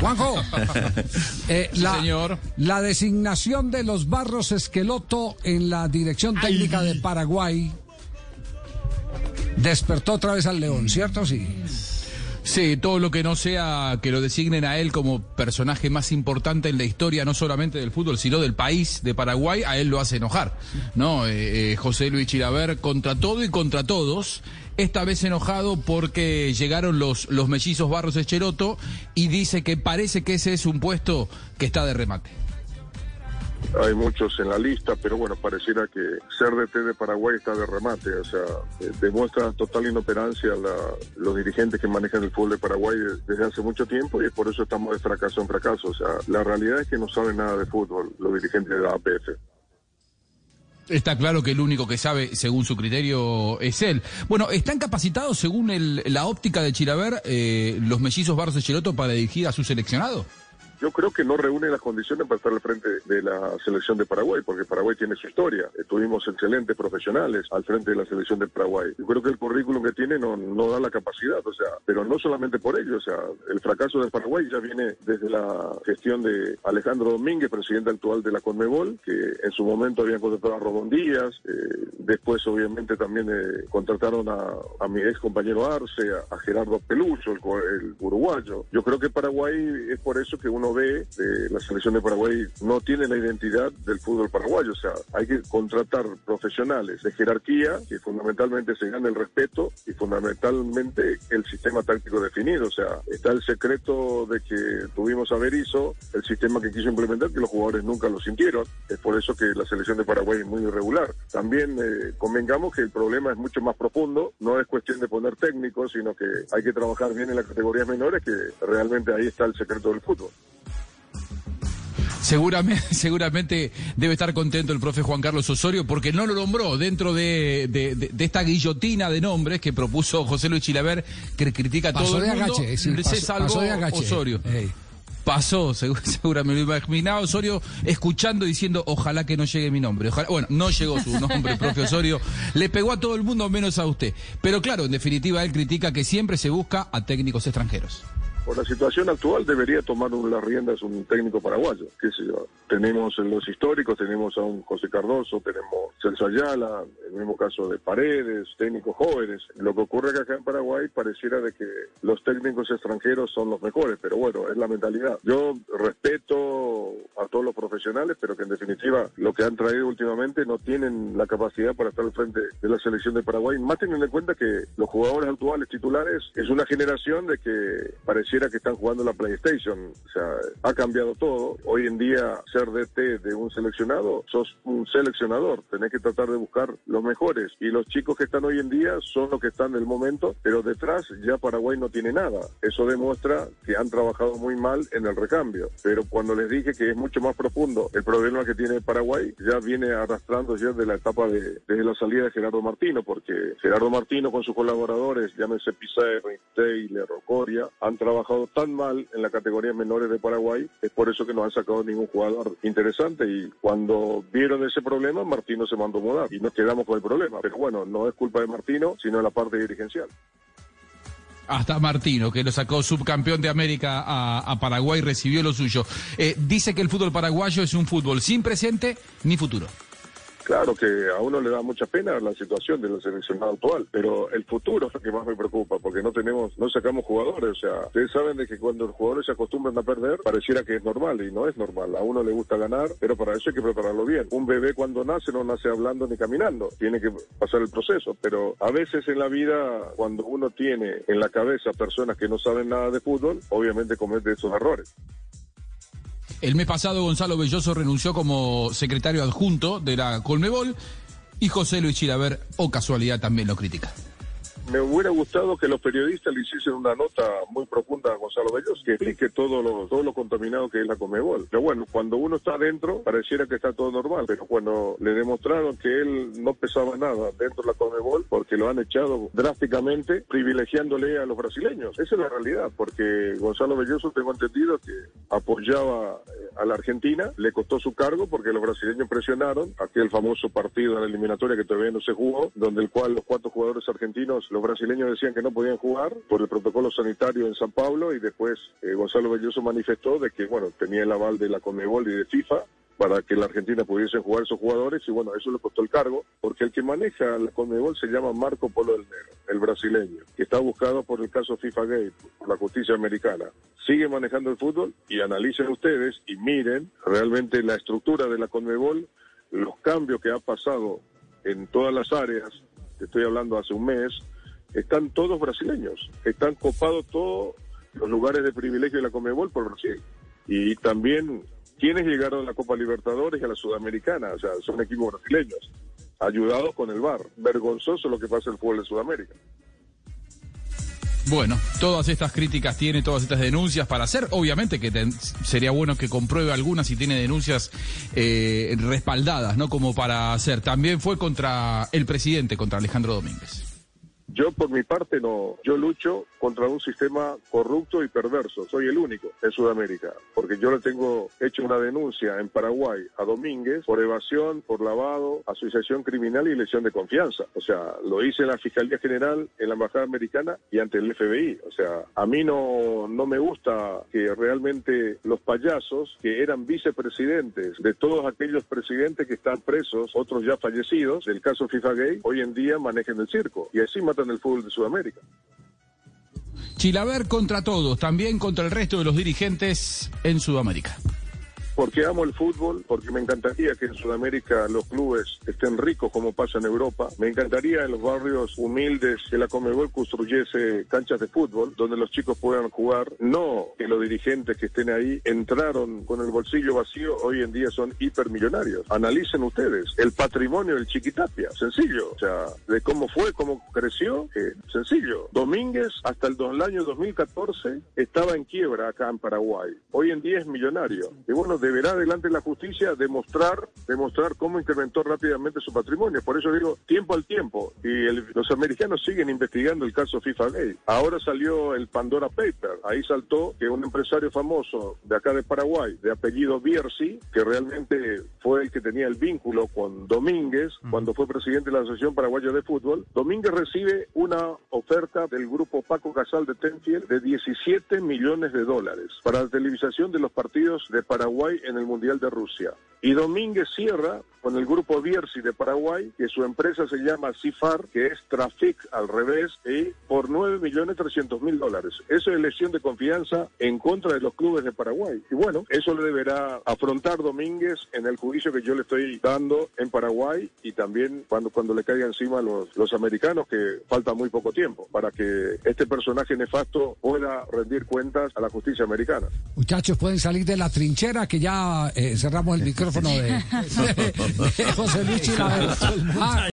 Juanjo, eh, la, señor. la designación de los Barros Esqueloto en la dirección técnica de Paraguay despertó otra vez al León, ¿cierto? Sí. Sí, todo lo que no sea que lo designen a él como personaje más importante en la historia, no solamente del fútbol, sino del país de Paraguay, a él lo hace enojar. ¿No? Eh, eh, José Luis Chiraver contra todo y contra todos. Esta vez enojado porque llegaron los, los mellizos Barros Echeroto y dice que parece que ese es un puesto que está de remate. Hay muchos en la lista, pero bueno, pareciera que ser DT de Paraguay está de remate, o sea, eh, demuestra total inoperancia la- los dirigentes que manejan el fútbol de Paraguay de- desde hace mucho tiempo y por eso estamos de fracaso en fracaso, o sea, la realidad es que no saben nada de fútbol los dirigentes de la APF. Está claro que el único que sabe, según su criterio, es él. Bueno, ¿están capacitados, según la óptica de Chiraver, eh, los mellizos Barros Echeroto para dirigir a su seleccionado? Yo creo que no reúne las condiciones para estar al frente de la selección de Paraguay, porque Paraguay tiene su historia. Eh, Tuvimos excelentes profesionales al frente de la selección de Paraguay. Yo creo que el currículum que tiene no, no da la capacidad, o sea, pero no solamente por ello, o sea, el fracaso de Paraguay ya viene desde la gestión de Alejandro Domínguez, presidente actual de la Conmebol, que en su momento habían contratado a Rodón Díaz, eh, después obviamente también eh, contrataron a, a mi ex compañero Arce, a, a Gerardo Peluso, el, el uruguayo. Yo creo que Paraguay es por eso que uno ve de la selección de Paraguay no tiene la identidad del fútbol paraguayo, o sea, hay que contratar profesionales de jerarquía que fundamentalmente se gane el respeto y fundamentalmente el sistema táctico definido, o sea, está el secreto de que tuvimos a Berizzo, el sistema que quiso implementar, que los jugadores nunca lo sintieron, es por eso que la selección de Paraguay es muy irregular. También eh, convengamos que el problema es mucho más profundo, no es cuestión de poner técnicos, sino que hay que trabajar bien en las categorías menores, que realmente ahí está el secreto del fútbol. Seguramente, seguramente debe estar contento el profe Juan Carlos Osorio porque no lo nombró dentro de, de- de- de esta guillotina de nombres que propuso José Luis Chilaver, que critica a Pasó todo el mundo. agache, sí, se pasó- salvó pasó de agache. Osorio. Ey. Pasó, segu- seguramente me lo imaginaba Osorio escuchando diciendo ojalá que no llegue mi nombre. Ojalá, bueno, no llegó su nombre, profe Osorio. Le pegó a todo el mundo menos a usted. Pero claro, en definitiva, él critica que siempre se busca a técnicos extranjeros. Por la situación actual debería tomar las riendas un técnico paraguayo, qué sé yo. Tenemos en los históricos, tenemos a un José Cardoso, tenemos Celso Ayala, el mismo caso de Paredes, técnicos jóvenes. Lo que ocurre es que acá en Paraguay pareciera de que los técnicos extranjeros son los mejores, pero bueno, es la mentalidad. Yo respeto a todos los profesionales, pero que en definitiva lo que han traído últimamente no tienen la capacidad para estar al frente de la selección de Paraguay. Más teniendo en cuenta que los jugadores actuales titulares es una generación de que pareciera que están jugando la PlayStation. O sea, ha cambiado todo. Hoy en día ser DT de un seleccionado, sos un seleccionador. Tenés que tratar de buscar los mejores. Y los chicos que están hoy en día son los que están en el momento, pero detrás ya Paraguay no tiene nada. Eso demuestra que han trabajado muy mal en el recambio. Pero cuando les dije que es mucho más profundo el problema que tiene Paraguay, ya viene arrastrando ya de la etapa de, desde la salida de Gerardo Martino, porque Gerardo Martino con sus colaboradores, llámese Pizarro, Taylor o Coria, han trabajado tan mal en las categorías menores de Paraguay, es por eso que no han sacado ningún jugador interesante y cuando vieron ese problema, Martino se mandó a mudar y nos quedamos con el problema. Pero bueno, no es culpa de Martino, sino de la parte dirigencial. Hasta Martino, que lo sacó subcampeón de América a, a Paraguay, recibió lo suyo. Eh, dice que el fútbol paraguayo es un fútbol sin presente ni futuro. Claro que a uno le da mucha pena la situación del seleccionado actual, pero el futuro es lo que más me preocupa, porque no tenemos, no sacamos jugadores, o sea, ustedes saben de que cuando los jugadores se acostumbran a perder, pareciera que es normal, y no es normal, a uno le gusta ganar, pero para eso hay que prepararlo bien. Un bebé cuando nace no nace hablando ni caminando, tiene que pasar el proceso, pero a veces en la vida, cuando uno tiene en la cabeza personas que no saben nada de fútbol, obviamente comete esos errores. El mes pasado Gonzalo Belloso renunció como secretario adjunto de la Colmebol y José Luis Chilaver, o casualidad, también lo critica. Me hubiera gustado que los periodistas le hiciesen una nota muy profunda a Gonzalo Bellos que explique todo lo, todo lo contaminado que es la Comebol. Pero bueno, cuando uno está adentro, pareciera que está todo normal, pero cuando le demostraron que él no pesaba nada dentro de la Comebol, porque lo han echado drásticamente, privilegiándole a los brasileños. Esa es la realidad, porque Gonzalo Belloso, tengo entendido que apoyaba eh, a la Argentina, le costó su cargo porque los brasileños presionaron aquel famoso partido en la eliminatoria que todavía no se jugó, donde el cual los cuatro jugadores argentinos, los los brasileños decían que no podían jugar por el protocolo sanitario en San Pablo y después eh, Gonzalo Belloso manifestó de que, bueno, tenía el aval de la Conmebol y de FIFA para que la Argentina pudiese jugar esos jugadores y bueno, eso le costó el cargo, porque el que maneja la Conmebol se llama Marco Polo del Nero, el brasileño, que está buscado por el caso FIFA Gate, por la justicia americana. Sigue manejando el fútbol y analicen ustedes y miren realmente la estructura de la Conmebol, los cambios que ha pasado en todas las áreas, estoy hablando hace un mes, están todos brasileños, están copados todos los lugares de privilegio de la Conmebol por Brasil. Y también quienes llegaron a la Copa Libertadores y a la Sudamericana, o sea, son equipos brasileños, ayudados con el VAR. Vergonzoso lo que pasa en el fútbol de Sudamérica. Bueno, todas estas críticas tiene, todas estas denuncias para hacer. Obviamente que sería bueno que compruebe algunas si tiene denuncias eh, respaldadas, ¿no? Como para hacer. También fue contra el presidente, contra Alejandro Domínguez. Yo por mi parte no, yo lucho contra un sistema corrupto y perverso, soy el único en Sudamérica, porque yo le tengo hecho una denuncia en Paraguay a Domínguez por evasión, por lavado, asociación criminal y lesión de confianza. O sea, lo hice en la Fiscalía General, en la Embajada Americana y ante el FBI. O sea, a mí no, no me gusta que realmente los payasos que eran vicepresidentes de todos aquellos presidentes que están presos, otros ya fallecidos, del caso FIFA Gay, hoy en día manejen el circo. Y así matan en el fútbol de Sudamérica. Chilaver contra todos, también contra el resto de los dirigentes en Sudamérica porque amo el fútbol, porque me encantaría que en Sudamérica los clubes estén ricos como pasa en Europa. Me encantaría en los barrios humildes que la Comebol construyese canchas de fútbol donde los chicos puedan jugar. No que los dirigentes que estén ahí entraron con el bolsillo vacío, hoy en día son hipermillonarios. Analicen ustedes el patrimonio del Chiquitapia, sencillo. O sea, de cómo fue, cómo creció, eh, sencillo. Domínguez hasta el, el año 2014 estaba en quiebra acá en Paraguay. Hoy en día es millonario. Y bueno, deberá delante de la justicia demostrar, demostrar cómo incrementó rápidamente su patrimonio. Por eso digo, tiempo al tiempo. Y los americanos siguen investigando el caso FIFA Gay. Ahora salió el Pandora Paper. Ahí saltó que un empresario famoso de acá de Paraguay, de apellido Bierzi, que realmente fue el que tenía el vínculo con Domínguez cuando fue presidente de la Asociación Paraguaya de Fútbol, Domínguez recibe una oferta del grupo Paco Casal de Tenfield de 17 millones de dólares para la televisación de los partidos de Paraguay en el Mundial de Rusia. Y Domínguez cierra con el grupo Bierzi de Paraguay, que su empresa se llama CIFAR, que es Trafic al revés, y por 9.300.000 dólares. Eso es lesión de confianza en contra de los clubes de Paraguay. Y bueno, eso le deberá afrontar Domínguez en el juicio que yo le estoy dando en Paraguay y también cuando, cuando le caiga encima a los, los americanos, que falta muy poco tiempo, para que este personaje nefasto pueda rendir cuentas a la justicia americana. Muchachos, pueden salir de la trinchera que ya eh, cerramos el micrófono de, de, de José Luis Chilavert. Ah,